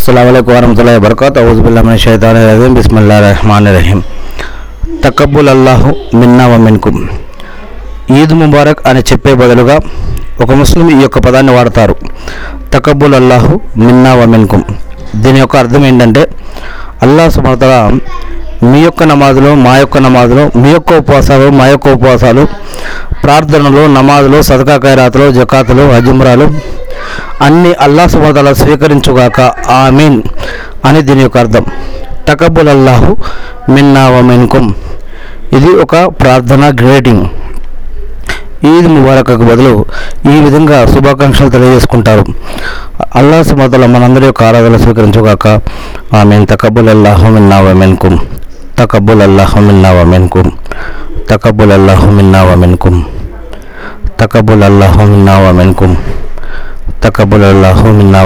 అస్సలం వరహతుల్లా వబర్కాత్ ఔజుబుల్లామిన షైతాన్ రజీం బిస్మిల్లా రహమాన్ రహీం తకబ్బుల్ అల్లాహు మిన్నా వ ఈద్ ముబారక్ అని చెప్పే బదులుగా ఒక ముస్లిం ఈ యొక్క పదాన్ని వాడతారు. తకబ్బుల్ అల్లాహు మిన్నా వ దీని యొక్క అర్థం ఏంటంటే అల్లాహ్ సుమతల మీ యొక్క నమాజులు మా యొక్క నమాజులు మీ యొక్క ఉపవాసాలు మా యొక్క ఉపవాసాలు ప్రార్థనలు నమాజులు సదకా ఖైరాతులు జకాతులు హజుమ్రాలు అన్ని అల్లా సుబాదాల స్వీకరించుగాక ఆమీన్ అని దీని యొక్క అర్థం. తకబుల్ అల్లాహు మిన్నా ఇది ఒక ప్రార్థన గ్రేటింగ్. ఈద్ ముబారకకు బదులు ఈ విధంగా శుభాకాంక్షలు తెలియజేసుకుంటారు. అల్లా సుమతల మనందరి యొక్క ఆరాధన స్వీకరించుగాక ఆమెన్. తకబుల్ అల్లాహు తకబుల్ వ మిన్కుం. తకబుల్ అల్లాహు మిన్నా তাকাবুল্লাহ মিন্না